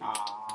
Aww.